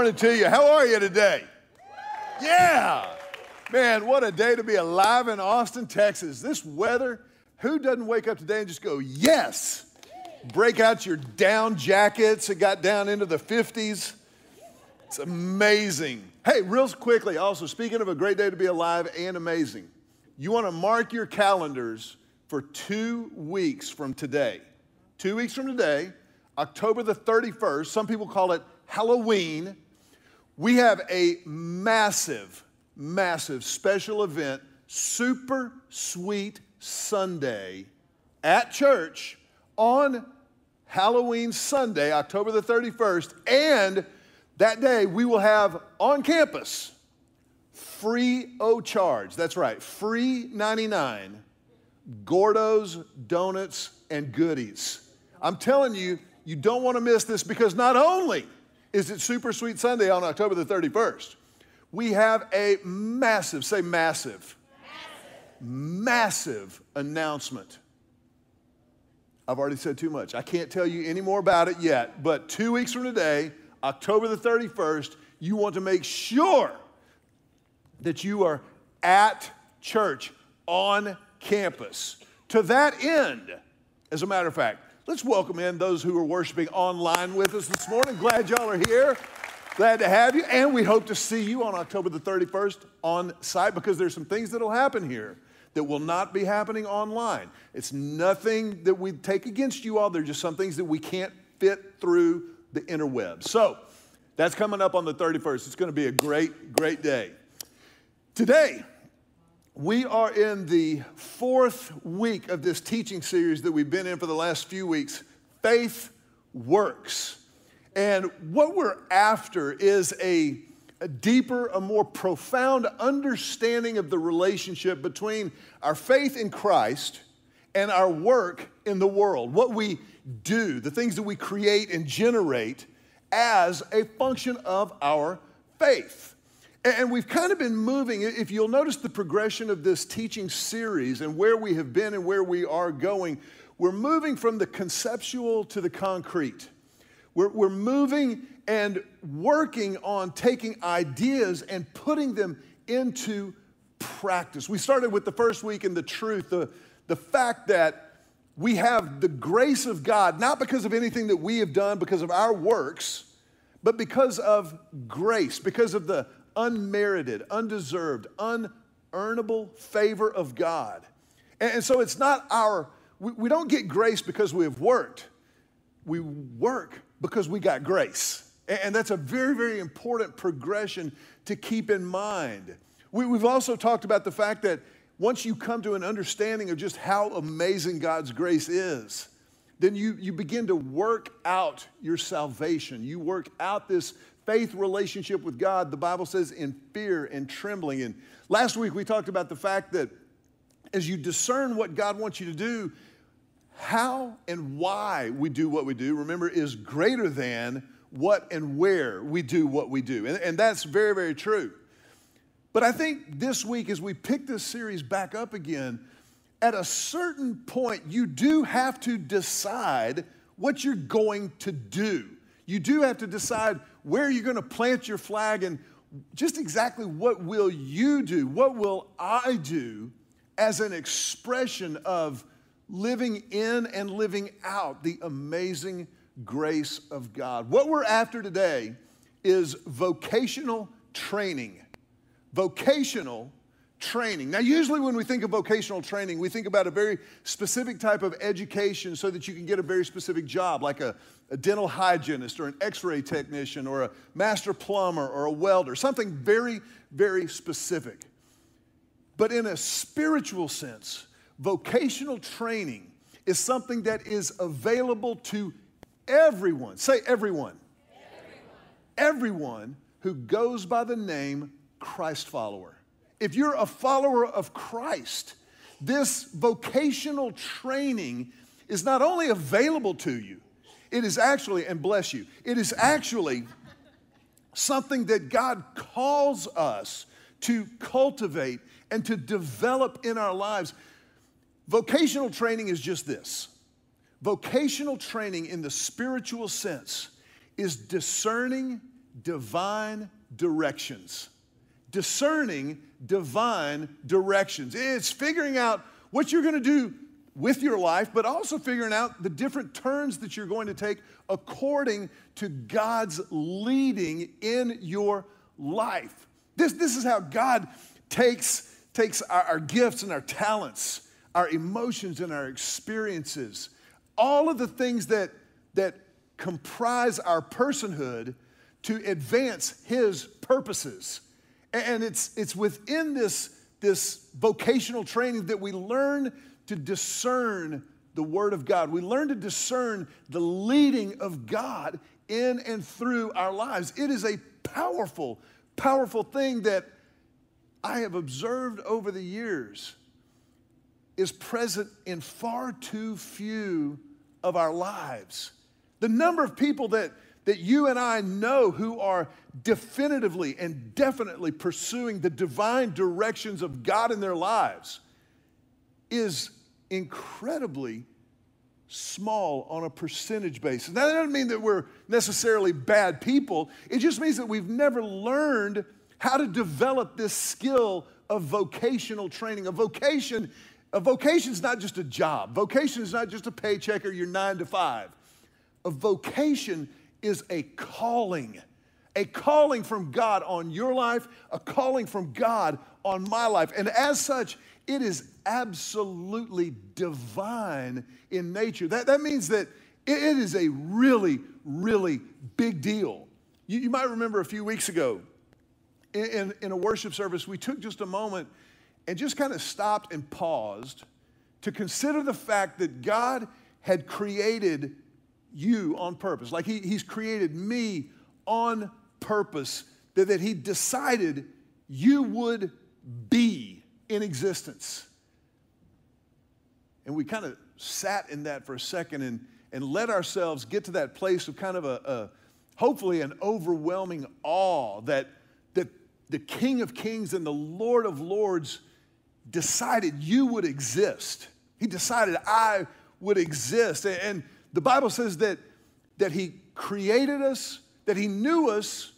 Morning to you. How are you today? Yeah. Man, what a day to be alive in Austin, Texas. This weather, who doesn't wake up today and just go, yes? Break out your down jackets. It got down into the 50s. It's amazing. Hey, real quickly, also, speaking of a great day to be alive and amazing, you want to mark your calendars for two weeks from today. Two weeks from today, October the 31st, some people call it Halloween, we have a massive, massive special event, Super Sweet Sunday at church on Halloween Sunday, October the 31st. And that day we will have on campus free o charge. That's right, free 99 Gordough's, donuts, and goodies. I'm telling you, you don't want to miss this because not only is it Super Sweet Sunday on October the 31st, we have a massive, say massive, massive, massive announcement. I've already said too much. I can't tell you any more about it yet, but two weeks from today, October the 31st, you want to make sure that you are at church on campus. To that end, as a matter of fact, Let's welcome in those who are worshiping online with us this morning. Glad y'all are here. Glad to have you. And we hope to see you on October the 31st on site because there's some things that'll happen here that will not be happening online. It's nothing that we take against you all. They're just some things that we can't fit through the interwebs. So that's coming up on the 31st. It's going to be a great, great day. Today, we are in the fourth week of this teaching series that we've been in for the last few weeks Faith Works. And what we're after is a, a, deeper, a more profound understanding of the relationship between our faith in Christ and our work in the world. What we do, the things that we create and generate as a function of our faith. And we've kind of been moving, if you'll notice the progression of this teaching series and where we have been and where we are going, we're moving from the conceptual to the concrete. We're, we're moving and working on taking ideas and putting them into practice. We started with the first week in the truth, the, the fact that we have the grace of God, not because of anything that we have done, because of our works, but because of grace, because of the unmerited, undeserved, unearnable favor of God. And, so it's not our, we, don't get grace because we have worked. We work because we got grace. And that's a very, very important progression to keep in mind. We, have also talked about the fact that once you come to an understanding of just how amazing God's grace is, then you, you begin to work out your salvation. You work out this faith relationship with God, the Bible says, in fear and trembling. And last week we talked about the fact that as you discern what God wants you to do, how and why we do what we do, remember, is greater than what and where we do what we do. And, and that's very, very true. But I think this week, as we pick this series back up again, at a certain point, you do have to decide what you're going to do. You do have to decide where you're going to plant your flag and just exactly what will you do? What will I do as an expression of living in and living out the amazing grace of God? What we're after today is vocational training. Vocational training. Now, usually when we think of vocational training, we think about a very specific type of education so that you can get a very specific job, like a, a dental hygienist or an x ray technician or a master plumber or a welder, something very, very specific. But in a spiritual sense, vocational training is something that is available to everyone. Say everyone. Everyone, everyone who goes by the name Christ follower if you're a follower of Christ, this vocational training is not only available to you, it is actually, and bless you, it is actually something that God calls us to cultivate and to develop in our lives. Vocational training is just this vocational training in the spiritual sense is discerning divine directions. Discerning divine directions. It's figuring out what you're going to do with your life, but also figuring out the different turns that you're going to take according to God's leading in your life. This, this is how God takes, takes our, our gifts and our talents, our emotions and our experiences, all of the things that, that comprise our personhood to advance His purposes. And it's, it's within this, this vocational training that we learn to discern the Word of God. We learn to discern the leading of God in and through our lives. It is a powerful, powerful thing that I have observed over the years is present in far too few of our lives. The number of people that, that you and I know who are definitively and definitely pursuing the divine directions of God in their lives is incredibly small on a percentage basis. Now, that doesn't mean that we're necessarily bad people. It just means that we've never learned how to develop this skill of vocational training. A vocation, a vocation is not just a job. Vocation is not just a paycheck or your nine to five. A vocation is a calling, a calling from God on your life, a calling from God on my life. And as such, it is absolutely divine in nature. That, that means that it is a really, really big deal. You, you might remember a few weeks ago in, in, in a worship service, we took just a moment and just kind of stopped and paused to consider the fact that God had created you on purpose. Like he, He's created me on purpose, that, that He decided you would be in existence. And we kind of sat in that for a second and, and let ourselves get to that place of kind of a, a hopefully an overwhelming awe that, that the King of Kings and the Lord of Lords decided you would exist. He decided I would exist. And the Bible says that, that He created us, that He knew us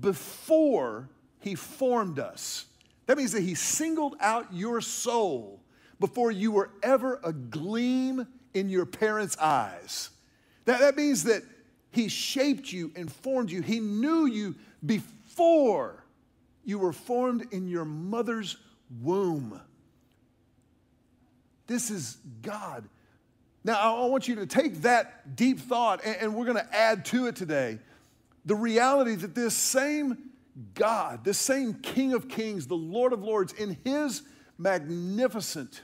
before He formed us. That means that He singled out your soul before you were ever a gleam in your parents' eyes. That, that means that He shaped you and formed you. He knew you before you were formed in your mother's womb. This is God. Now, I want you to take that deep thought, and, we're going to add to it today the reality that this same God, this same King of Kings, the Lord of Lords, in his magnificent,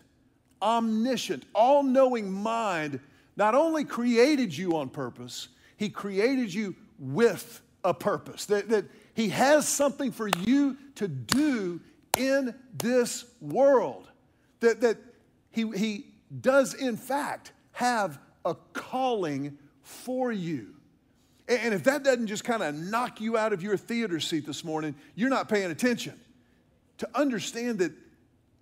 omniscient, all knowing mind, not only created you on purpose, he created you with a purpose. That, that he has something for you to do in this world. That, that he, he does, in fact, have a calling for you. And if that doesn't just kind of knock you out of your theater seat this morning, you're not paying attention. To understand that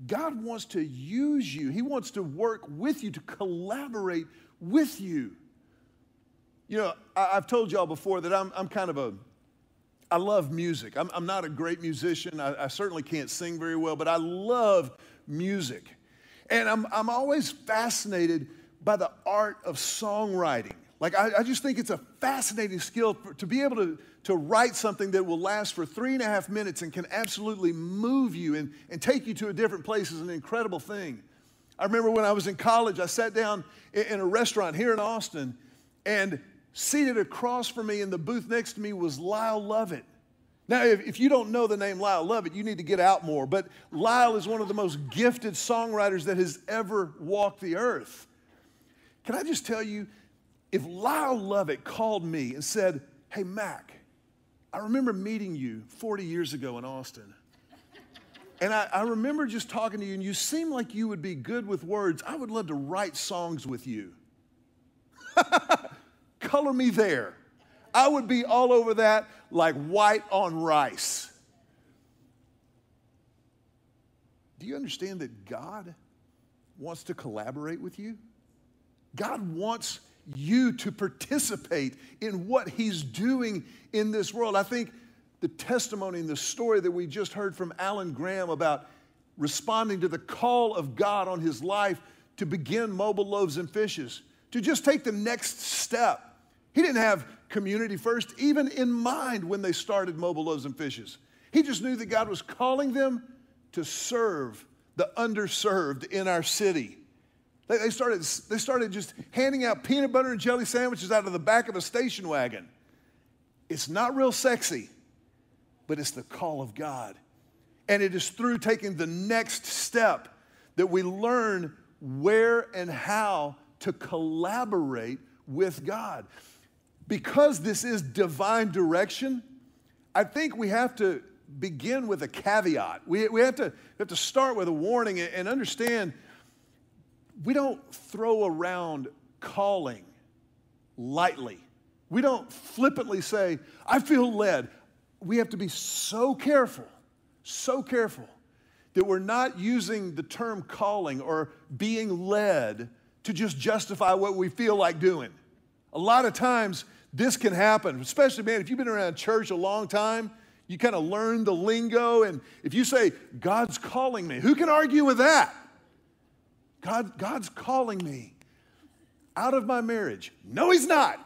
God wants to use you, He wants to work with you, to collaborate with you. You know, I, have told y'all before that I'm, I'm kind of a, I love music. I'm, I'm not a great musician. I, I certainly can't sing very well, but I love music. And I'm, I'm always fascinated by the art of songwriting. Like, I, I, just think it's a fascinating skill for, to be able to, to write something that will last for three and a half minutes and can absolutely move you and, and take you to a different place is an incredible thing. I remember when I was in college, I sat down in, in a restaurant here in Austin, and seated across from me in the booth next to me was Lyle Lovett. Now, if, if, you don't know the name Lyle Lovett, you need to get out more. But Lyle is one of the most gifted songwriters that has ever walked the earth. Can I just tell you, if Lyle Lovett called me and said, Hey, Mac, I remember meeting you 40 years ago in Austin. And I, I, remember just talking to you, and you seemed like you would be good with words. I would love to write songs with you. Color me there. I would be all over that like white on rice. Do you understand that God wants to collaborate with you? God wants you to participate in what He's doing in this world. I think the testimony and the story that we just heard from Alan Graham about responding to the call of God on his life to begin mobile loaves and fishes, to just take the next step. He didn't have community first, even in mind when they started mobile loaves and fishes. He just knew that God was calling them to serve the underserved in our city. They, started, they started just handing out peanut butter and jelly sandwiches out of the back of a station wagon. It's not real sexy, but it's the call of God. And it is through taking the next step that we learn where and how to collaborate with God. Because this is divine direction, I think we have to begin with a caveat. We, we, have, to, we have to start with a warning and understand we don't throw around calling lightly. We don't flippantly say, I feel led. We have to be so careful, so careful that we're not using the term calling or being led to just justify what we feel like doing. A lot of times, this can happen, especially, man, if you've been around church a long time, you kind of learn the lingo. And if you say, God's calling me, who can argue with that? God, God's calling me out of my marriage. No, He's not.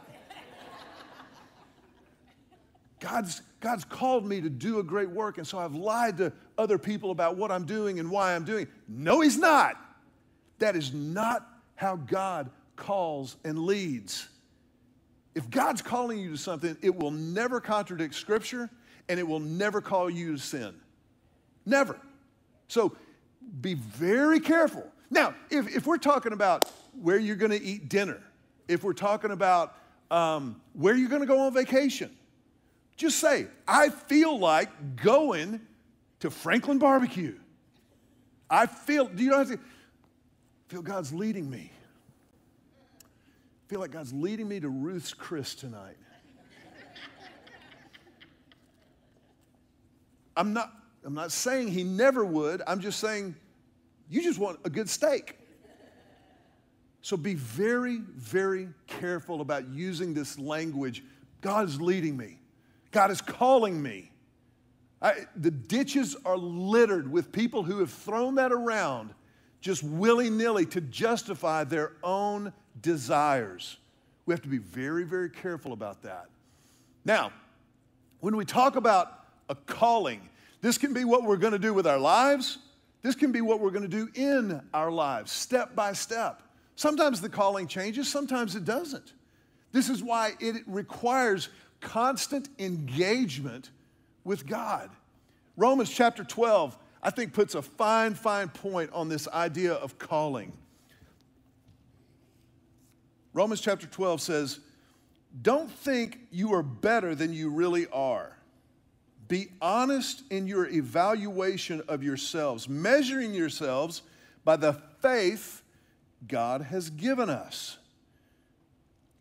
God's, God's called me to do a great work, and so I've lied to other people about what I'm doing and why I'm doing. No, He's not. That is not how God calls and leads. If God's calling you to something, it will never contradict Scripture and it will never call you to sin. Never. So be very careful. Now, if, if we're talking about where you're going to eat dinner, if we're talking about um, where you're going to go on vacation, just say, I feel like going to Franklin Barbecue. I feel, do you know have to feel God's leading me? feel like God's leading me to Ruth's Chris tonight. I'm not, I'm not saying he never would. I'm just saying you just want a good steak. So be very, very careful about using this language. God is leading me. God is calling me. I, the ditches are littered with people who have thrown that around just willy nilly to justify their own desires. We have to be very, very careful about that. Now, when we talk about a calling, this can be what we're going to do with our lives. This can be what we're going to do in our lives, step by step. Sometimes the calling changes, sometimes it doesn't. This is why it requires constant engagement with God. Romans chapter 12, I think, puts a fine, fine point on this idea of calling. Romans chapter 12 says, Don't think you are better than you really are. Be honest in your evaluation of yourselves, measuring yourselves by the faith God has given us.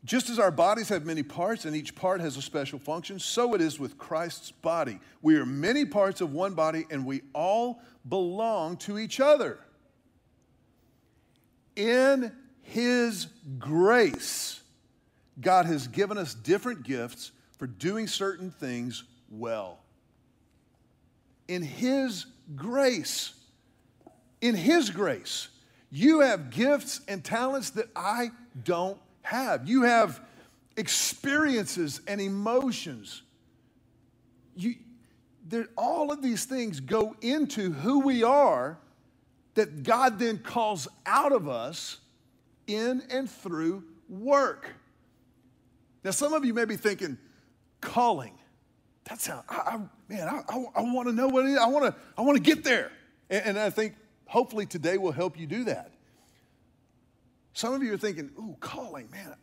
Just as our bodies have many parts and each part has a special function, so it is with Christ's body. We are many parts of one body and we all belong to each other. In His grace, God has given us different gifts for doing certain things well. In His grace, in His grace, you have gifts and talents that I don't have. You have experiences and emotions. You, there, all of these things go into who we are that God then calls out of us in and through work. Now, some of you may be thinking, calling. That's how, I, I man, I, I, I want to know what it is. I want to I want to get there. And, and I think hopefully today will help you do that. Some of you are thinking, ooh, calling, man,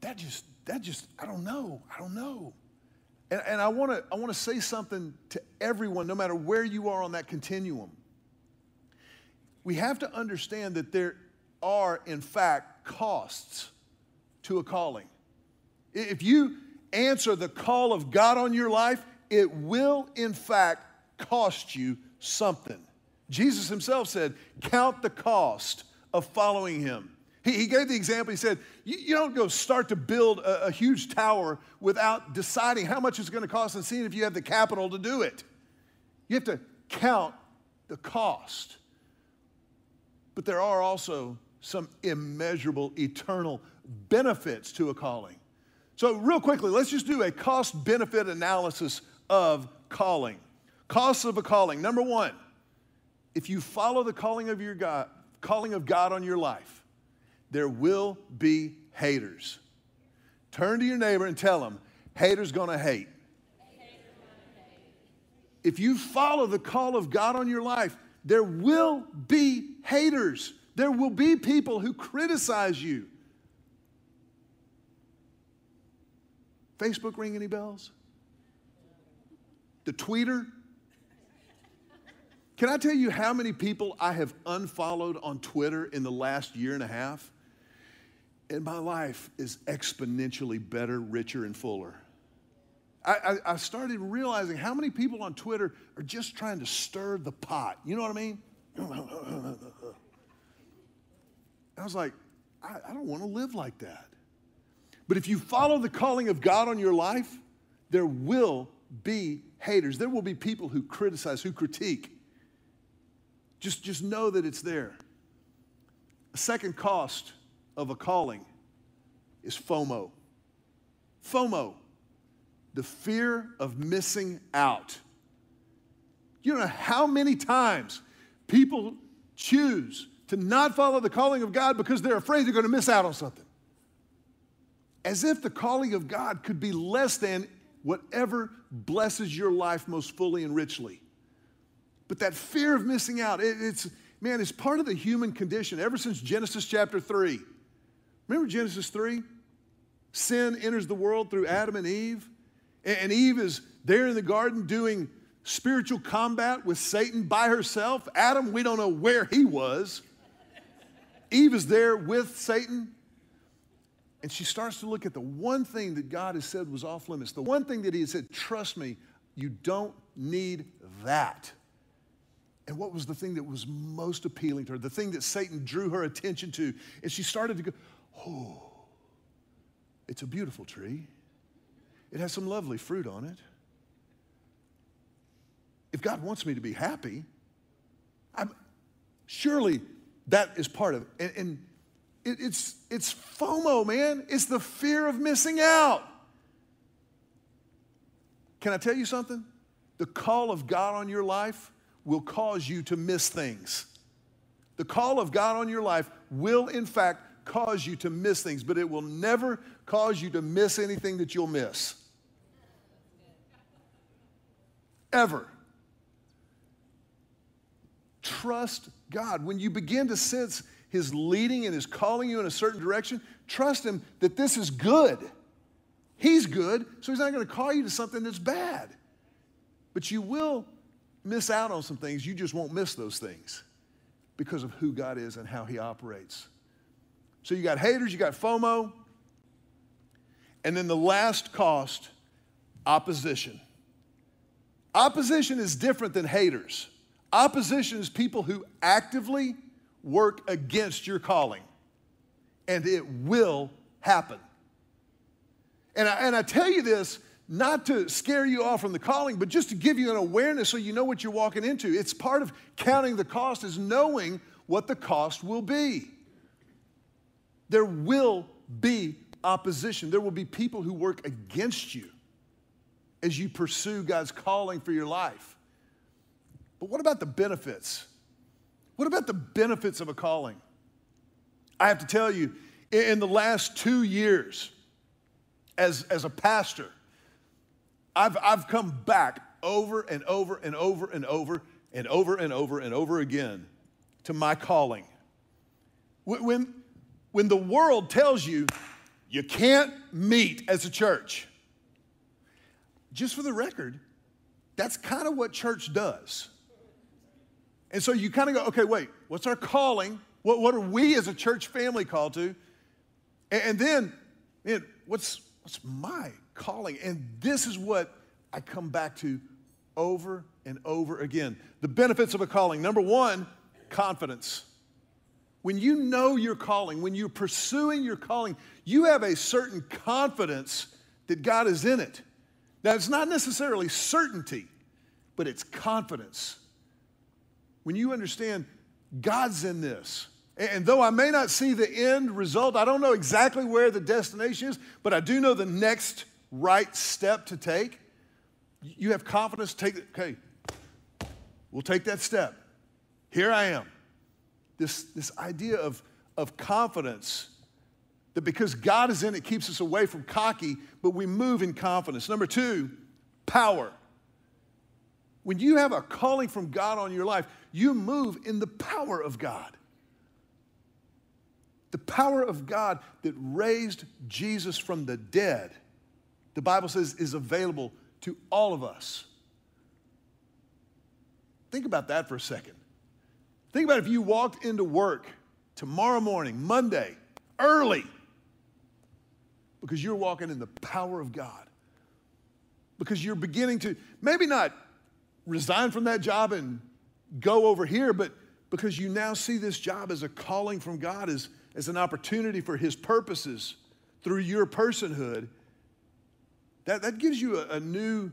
that just, that just, I don't know, I don't know. And, and I want to I wanna say something to everyone, no matter where you are on that continuum. We have to understand that there are, in fact, costs to a calling. If you answer the call of God on your life, it will, in fact, cost you something. Jesus himself said, Count the cost of following him. He, he gave the example, he said, you, you don't go start to build a, a huge tower without deciding how much it's going to cost and seeing if you have the capital to do it. You have to count the cost. But there are also some immeasurable, eternal benefits to a calling. So, real quickly, let's just do a cost benefit analysis of calling. Costs of a calling. Number one, if you follow the calling of your God, calling of God on your life, there will be haters. Turn to your neighbor and tell them, haters gonna hate. If you follow the call of God on your life, there will be haters. There will be people who criticize you. Facebook ring any bells? The tweeter? Can I tell you how many people I have unfollowed on Twitter in the last year and a half? And my life is exponentially better, richer, and fuller. I, I, I, started realizing how many people on Twitter are just trying to stir the pot. You know what I mean? I was like, I, I don't want to live like that. But if you follow the calling of God on your life, there will be haters. There will be people who criticize, who critique. Just, just know that it's there. A second cost of a calling is FOMO. FOMO, the fear of missing out. You know how many times people choose to not follow the calling of God because they're afraid they're going to miss out on something. As if the calling of God could be less than whatever blesses your life most fully and richly. But that fear of missing out, it, it's, man, it's part of the human condition ever since Genesis chapter 3. Remember Genesis 3? Sin enters the world through Adam and Eve. And Eve is there in the garden doing spiritual combat with Satan by herself. Adam, we don't know where he was. Eve is there with Satan. And she starts to look at the one thing that God has said was off limits, the one thing that He said, trust me, you don't need that. And what was the thing that was most appealing to her? The thing that Satan drew her attention to. And she started to go, Oh, it's a beautiful tree. It has some lovely fruit on it. If God wants me to be happy, I'm, surely that is part of it. And, and it, it's, it's FOMO, man. It's the fear of missing out. Can I tell you something? The call of God on your life will cause you to miss things. The call of God on your life will, in fact, cause you to miss things, but it will never cause you to miss anything that you'll miss. Ever. Trust God. When you begin to sense His leading and His calling you in a certain direction, trust Him that this is good. He's good, so He's not going to call you to something that's bad. But you will miss out on some things. You just won't miss those things because of who God is and how He operates. So you got haters, you got FOMO, and then the last cost opposition. Opposition is different than haters. Opposition is people who actively work against your calling, and it will happen. And I, and I tell you this not to scare you off from the calling, but just to give you an awareness so you know what you're walking into. It's part of counting the cost is knowing what the cost will be. There will be opposition. There will be people who work against you as you pursue God's calling for your life. But what about the benefits? What about the benefits of a calling? I have to tell you, in the last two years, as, as a pastor, I've, I've come back over and over and over and over and over and over and over again to my calling. When, when the world tells you you can't meet as a church, just for the record, that's kind of what church does. And so you kind of go, okay, wait, what's our calling? What, what are we as a church family called to? And, and then, man, what's, what's my calling? And this is what I come back to over and over again. The benefits of a calling. Number one, confidence. when you know your calling, when you're pursuing your calling, you have a certain confidence that God is in it. Now, it's not necessarily certainty, but it's confidence. When you understand God's in this, and though I may not see the end result, I don't know exactly where the destination is, but I do know the next right step to take. You have confidence, take okay, we'll take that step. Here I am. This, this idea of, of confidence that because God is in it keeps us away from cocky, but we move in confidence. Number two, power. When you have a calling from God on your life, you move in the power of God. The power of God that raised Jesus from the dead, the Bible says, is available to all of us. Think about that for a second. Think about if you walked into work tomorrow morning, Monday, early, because you're walking in the power of God. Because you're beginning to maybe not resign from that job and go over here, but because you now see this job as a calling from God, as, as an opportunity for His purposes through your personhood, that, that gives you a, a new,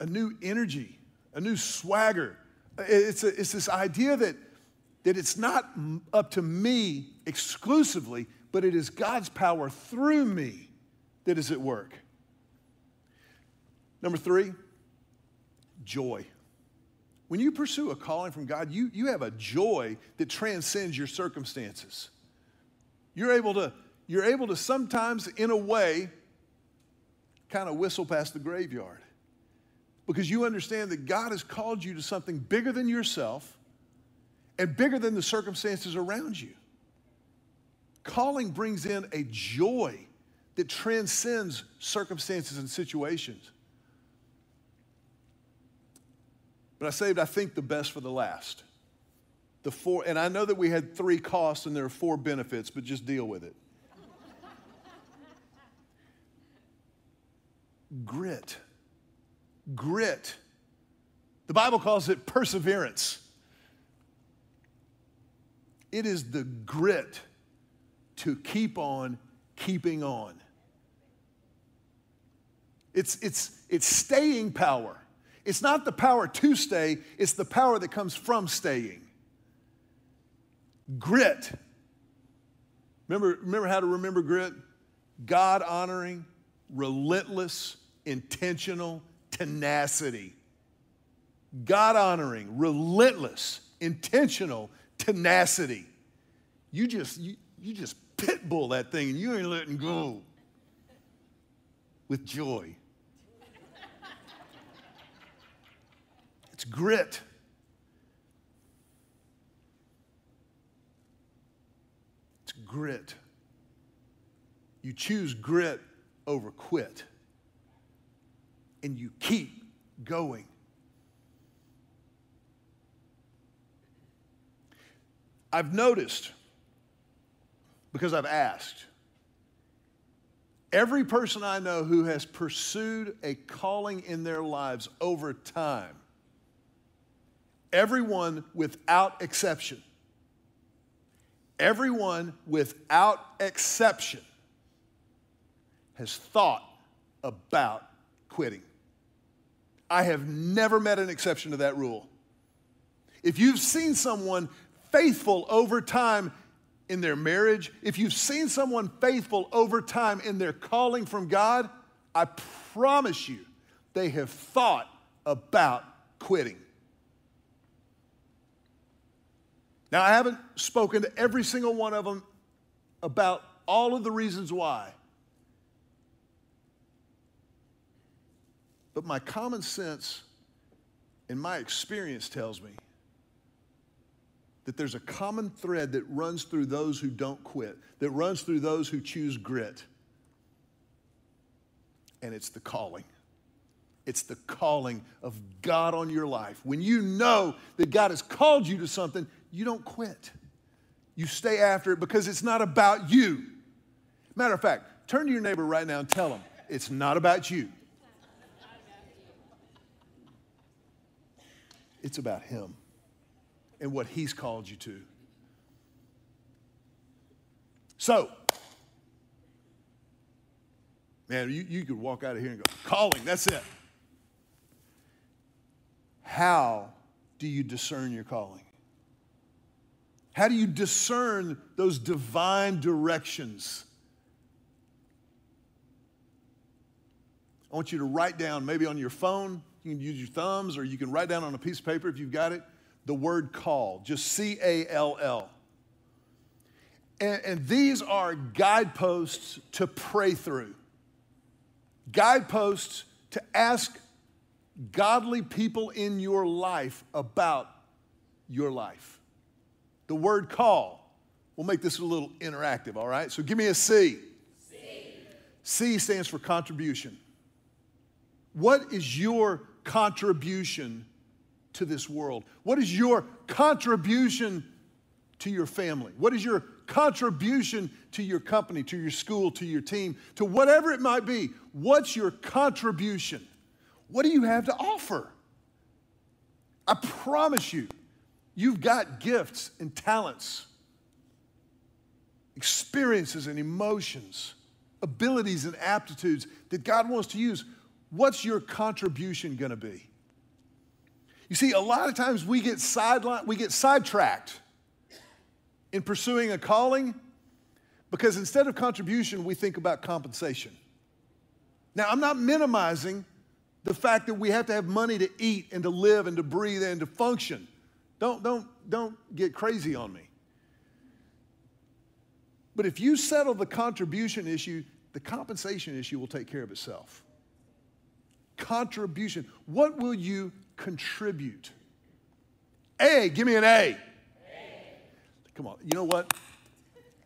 a new energy, a new swagger. It's, a, it's this idea that, that it's not up to me exclusively, but it is God's power through me that is at work. Number three, joy. When you pursue a calling from God, you, you have a joy that transcends your circumstances. You're able to, you're able to sometimes, in a way, kind of whistle past the graveyard because you understand that God has called you to something bigger than yourself and bigger than the circumstances around you. Calling brings in a joy that transcends circumstances and situations. But I saved, I think, the best for the last. The four, and I know that we had three costs and there are four benefits, but just deal with it. Grit. Grit. The Bible calls it perseverance. It is the grit to keep on keeping on. It's, it's, it's staying power. It's not the power to stay, it's the power that comes from staying. Grit. Remember, remember how to remember grit? God honoring, relentless, intentional tenacity. God honoring, relentless, intentional tenacity. You just, you, you just pitbull that thing and you ain't letting go with joy. Grit. It's grit. You choose grit over quit. And you keep going. I've noticed, because I've asked, every person I know who has pursued a calling in their lives over time, everyone without exception, everyone without exception has thought about quitting. I have never met an exception to that rule. If you've seen someone faithful over time in their marriage, if you've seen someone faithful over time in their calling from God, I promise you they have thought about quitting. Now, I haven't spoken to every single one of them about all of the reasons why. But my common sense and my experience tells me that there's a common thread that runs through those who don't quit, that runs through those who choose grit. And it's the calling. It's the calling of God on your life. When you know that God has called you to something, you don't quit. You stay after it because it's not about you. Matter of fact, turn to your neighbor right now and tell them it's not about you. It's about Him and what He's called you to. So, man, you, you could walk out of here and go, calling, that's it. How do you discern your calling? How do you discern those divine directions? I want you to write down, maybe on your phone, you can use your thumbs, or you can write down on a piece of paper if you've got it, the word call, just C A L L. And, and these are guideposts to pray through, guideposts to ask godly people in your life about your life. The word call. We'll make this a little interactive, all right? So give me a C. C, C stands for contribution. What is your contribution to this world? What is your contribution to your family? What is your contribution to your company, to your school, to your team, to whatever it might be? What's your contribution? What do you have to offer? I promise you, you've got gifts and talents, experiences and emotions, abilities and aptitudes that God wants to use. What's your contribution going to be? You see, a lot of times we get sidelined, we get sidetracked in pursuing a calling because instead of contribution, we think about compensation. Now, I'm not minimizing the fact that we have to have money to eat and to live and to breathe and to function. Don't, don't, don't get crazy on me. But if you settle the contribution issue, the compensation issue will take care of itself. Contribution. What will you contribute? A, give me an A. a. Come on, you know what?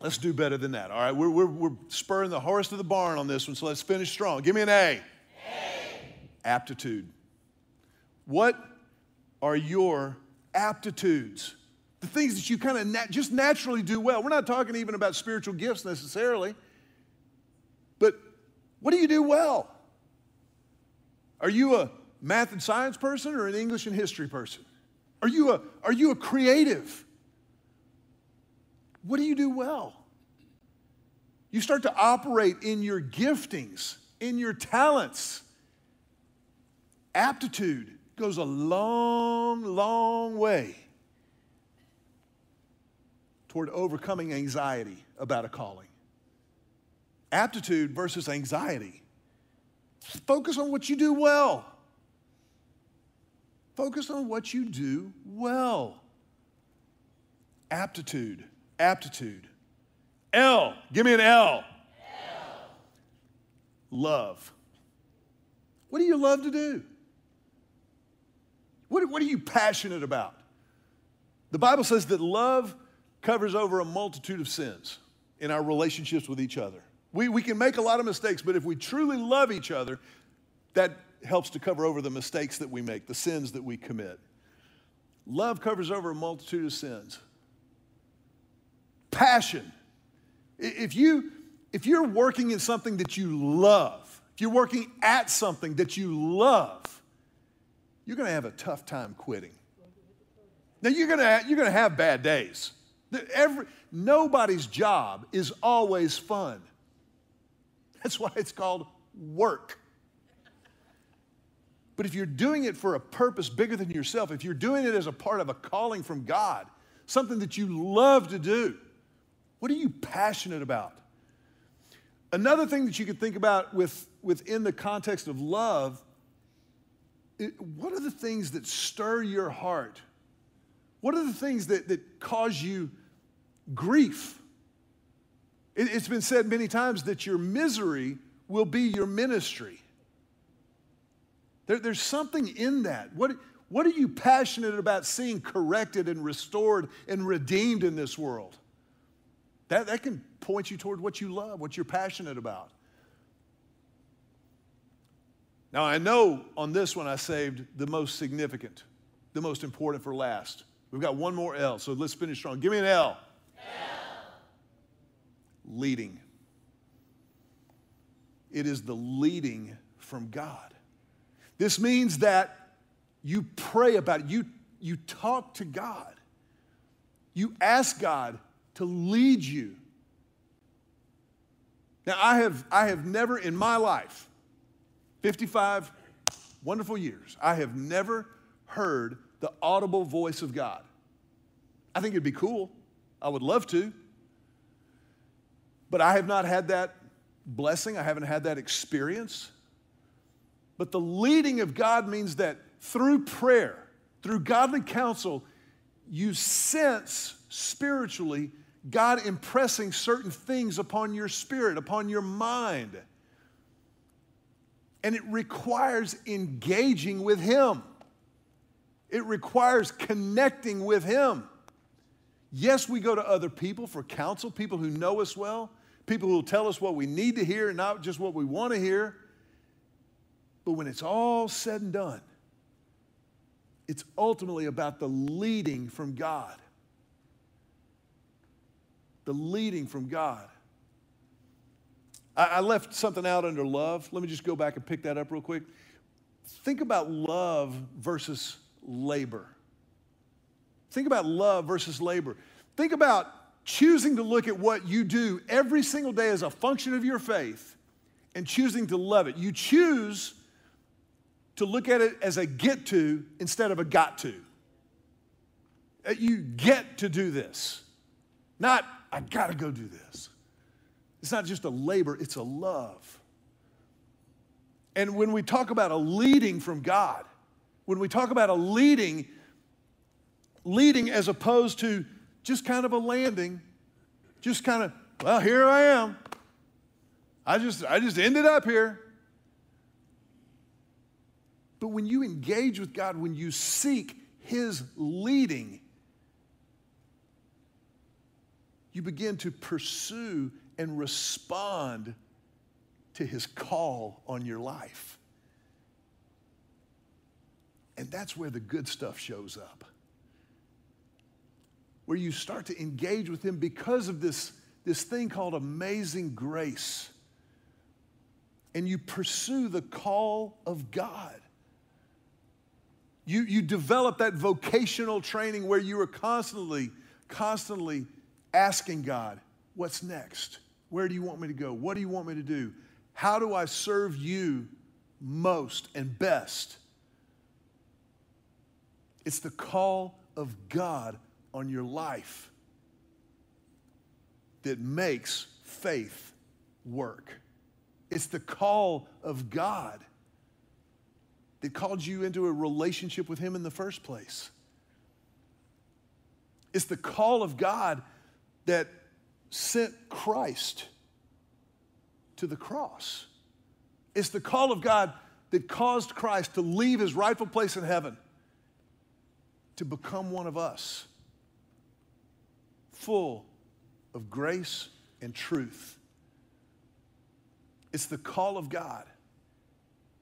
Let's do better than that. All right, we're, we're, we're spurring the horse to the barn on this one, so let's finish strong. Give me an A. a. Aptitude. What are your aptitudes? The things that you kind of nat- just naturally do well. We're not talking even about spiritual gifts necessarily, but what do you do well? Are you a math and science person or an English and history person? Are you a, are you a creative? What do you do well? You start to operate in your giftings, in your talents. Aptitude goes a long, long way toward overcoming anxiety about a calling. Aptitude versus anxiety. Focus on what you do well. Focus on what you do well. Aptitude, aptitude. L, give me an L. L. Love. What do you love to do? What, what are you passionate about? The Bible says that love covers over a multitude of sins in our relationships with each other. We, we can make a lot of mistakes, but if we truly love each other, that helps to cover over the mistakes that we make, the sins that we commit. Love covers over a multitude of sins. Passion. If, you, if you're working in something that you love, if you're working at something that you love, you're going to have a tough time quitting. Now, you're going to, you're going to have bad days. Every, nobody's job is always fun. That's why it's called work. But if you're doing it for a purpose bigger than yourself, if you're doing it as a part of a calling from God, something that you love to do, what are you passionate about? Another thing that you could think about with, within the context of love, what are the things that stir your heart? What are the things that, that cause you grief? It, it's been said many times that your misery will be your ministry. There, there's something in that. What, what are you passionate about seeing corrected and restored and redeemed in this world? That, that can point you toward what you love, what you're passionate about. Now, I know on this one I saved the most significant, the most important for last. We've got one more L, so let's finish strong. Give me an L. L. Leading. It is the leading from God. This means that you pray about it, you, you talk to God, you ask God to lead you Now, I have, I have never in my life, 55 wonderful years, I have never heard the audible voice of God. I think it'd be cool. I would love to. But I have not had that blessing, I haven't had that experience. But the leading of God means that through prayer, through godly counsel, you sense spiritually God impressing certain things upon your spirit, upon your mind. And it requires engaging with Him, it requires connecting with Him. Yes, we go to other people for counsel, people who know us well, people who will tell us what we need to hear and not just what we want to hear. But when it's all said and done, it's ultimately about the leading from God. The leading from God. I, I left something out under love. Let me just go back and pick that up real quick. Think about love versus labor. Think about love versus labor. Think about choosing to look at what you do every single day as a function of your faith and choosing to love it. You choose to look at it as a get to instead of a got to. Uh, you get to do this, not I gotta go do this. It's not just a labor, it's a love. And when we talk about a leading from God, when we talk about a leading, leading as opposed to just kind of a landing, just kind of, well, here I am. I just, I just ended up here. But when you engage with God, when you seek His leading, you begin to pursue and respond to His call on your life. And that's where the good stuff shows up. Where you start to engage with Him because of this, this thing called amazing grace. And you pursue the call of God. You, you develop that vocational training where you are constantly, constantly asking God, what's next? Where do you want me to go? What do you want me to do? How do I serve you most and best? It's the call of God on your life that makes faith work. It's the call of God that called you into a relationship with Him in the first place. It's the call of God that sent Christ to the cross. It's the call of God that caused Christ to leave his rightful place in heaven to become one of us, full of grace and truth. It's the call of God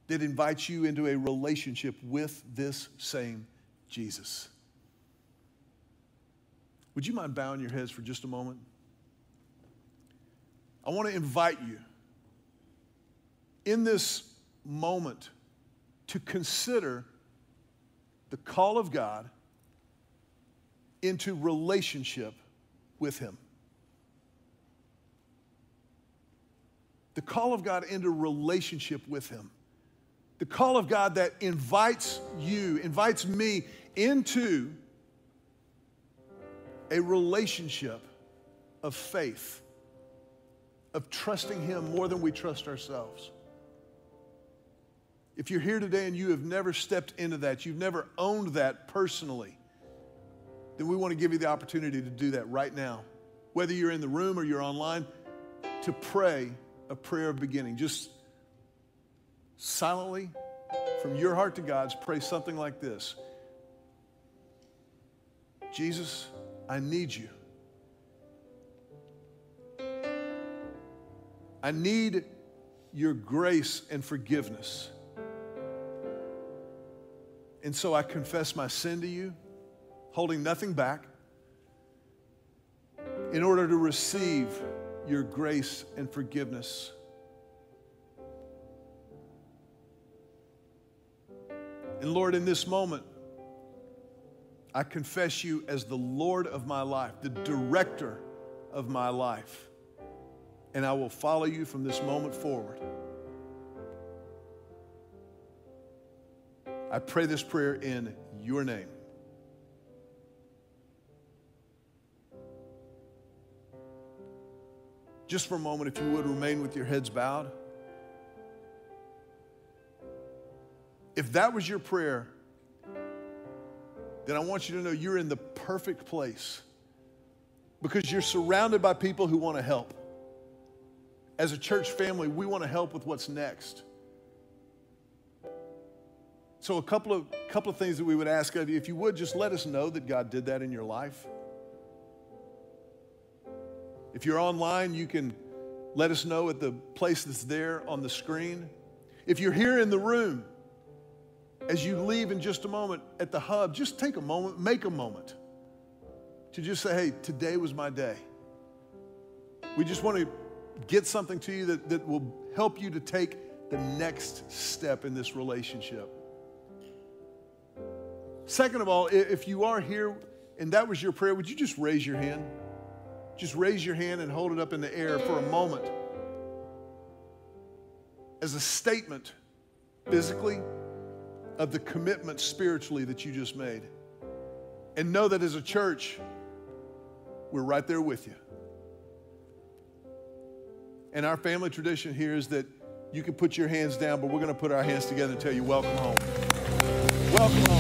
that invites you into a relationship with this same Jesus. Would you mind bowing your heads for just a moment? I want to invite you in this moment to consider the call of God into relationship with Him. The call of God into relationship with Him the call of God that invites you, invites me into a relationship of faith, of trusting Him more than we trust ourselves. If you're here today and you have never stepped into that, you've never owned that personally, then we want to give you the opportunity to do that right now. Whether you're in the room or you're online, to pray a prayer of beginning. Just silently from your heart to God's, pray something like this Jesus, I need you. I need your grace and forgiveness. And so I confess my sin to you, holding nothing back, in order to receive your grace and forgiveness. And Lord, in this moment, I confess you as the Lord of my life, the director of my life. And I will follow you from this moment forward. I pray this prayer in your name. Just for a moment, if you would remain with your heads bowed. If that was your prayer, then I want you to know you're in the perfect place because you're surrounded by people who want to help. As a church family, we want to help with what's next. So, a couple of, couple of things that we would ask of you, if you would just let us know that God did that in your life. If you're online, you can let us know at the place that's there on the screen. If you're here in the room, as you leave in just a moment at the hub, just take a moment, make a moment to just say, hey, today was my day. We just want to get something to you that, that will help you to take the next step in this relationship. Second of all, if you are here and that was your prayer, would you just raise your hand? Just raise your hand and hold it up in the air for a moment as a statement physically of the commitment spiritually that you just made. And know that as a church, we're right there with you. And our family tradition here is that you can put your hands down, but we're going to put our hands together and tell you, welcome home. Welcome home.